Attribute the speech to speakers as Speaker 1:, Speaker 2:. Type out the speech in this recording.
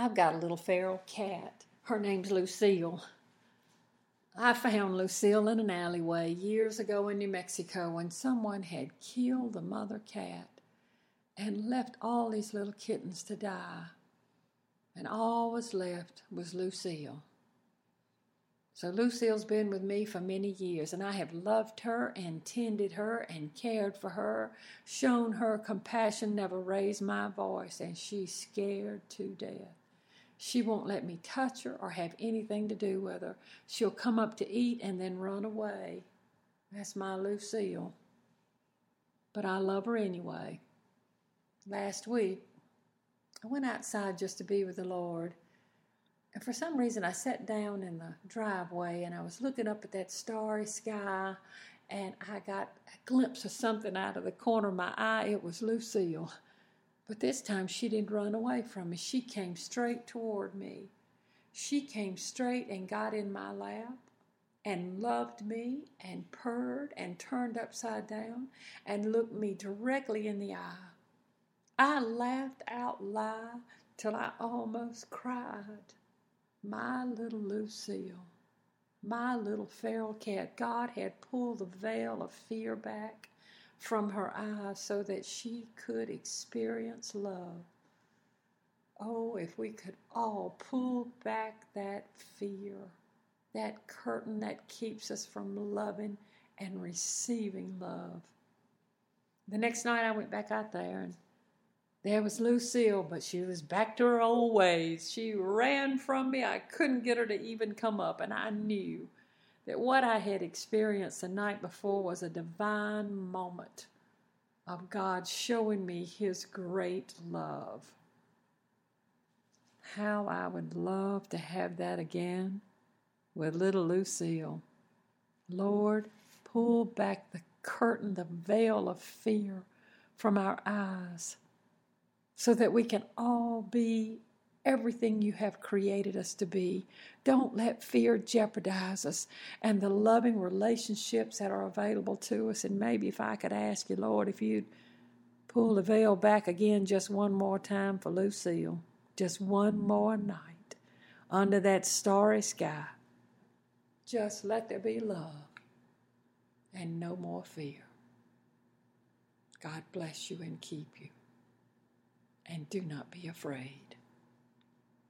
Speaker 1: I've got a little feral cat. Her name's Lucille. I found Lucille in an alleyway years ago in New Mexico when someone had killed the mother cat and left all these little kittens to die. And all was left was Lucille. So Lucille's been with me for many years, and I have loved her and tended her and cared for her, shown her compassion, never raised my voice, and she's scared to death. She won't let me touch her or have anything to do with her. She'll come up to eat and then run away. That's my Lucille. But I love her anyway. Last week, I went outside just to be with the Lord. And for some reason, I sat down in the driveway and I was looking up at that starry sky and I got a glimpse of something out of the corner of my eye. It was Lucille. But this time she didn't run away from me. She came straight toward me. She came straight and got in my lap and loved me and purred and turned upside down and looked me directly in the eye. I laughed out loud till I almost cried. My little Lucille, my little feral cat, God had pulled the veil of fear back from her eyes so that she could experience love. Oh, if we could all pull back that fear, that curtain that keeps us from loving and receiving love. The next night I went back out there and there was Lucille, but she was back to her old ways. She ran from me. I couldn't get her to even come up, and I knew that what I had experienced the night before was a divine moment of God showing me His great love. How I would love to have that again with little Lucille. Lord, pull back the curtain, the veil of fear from our eyes so that we can all be everything you have created us to be. Don't let fear jeopardize us and the loving relationships that are available to us. And maybe if I could ask you, Lord, if you'd pull the veil back again just one more time for Lucille, just one more night under that starry sky. Just let there be love and no more fear. God bless you and keep you. And do not be afraid.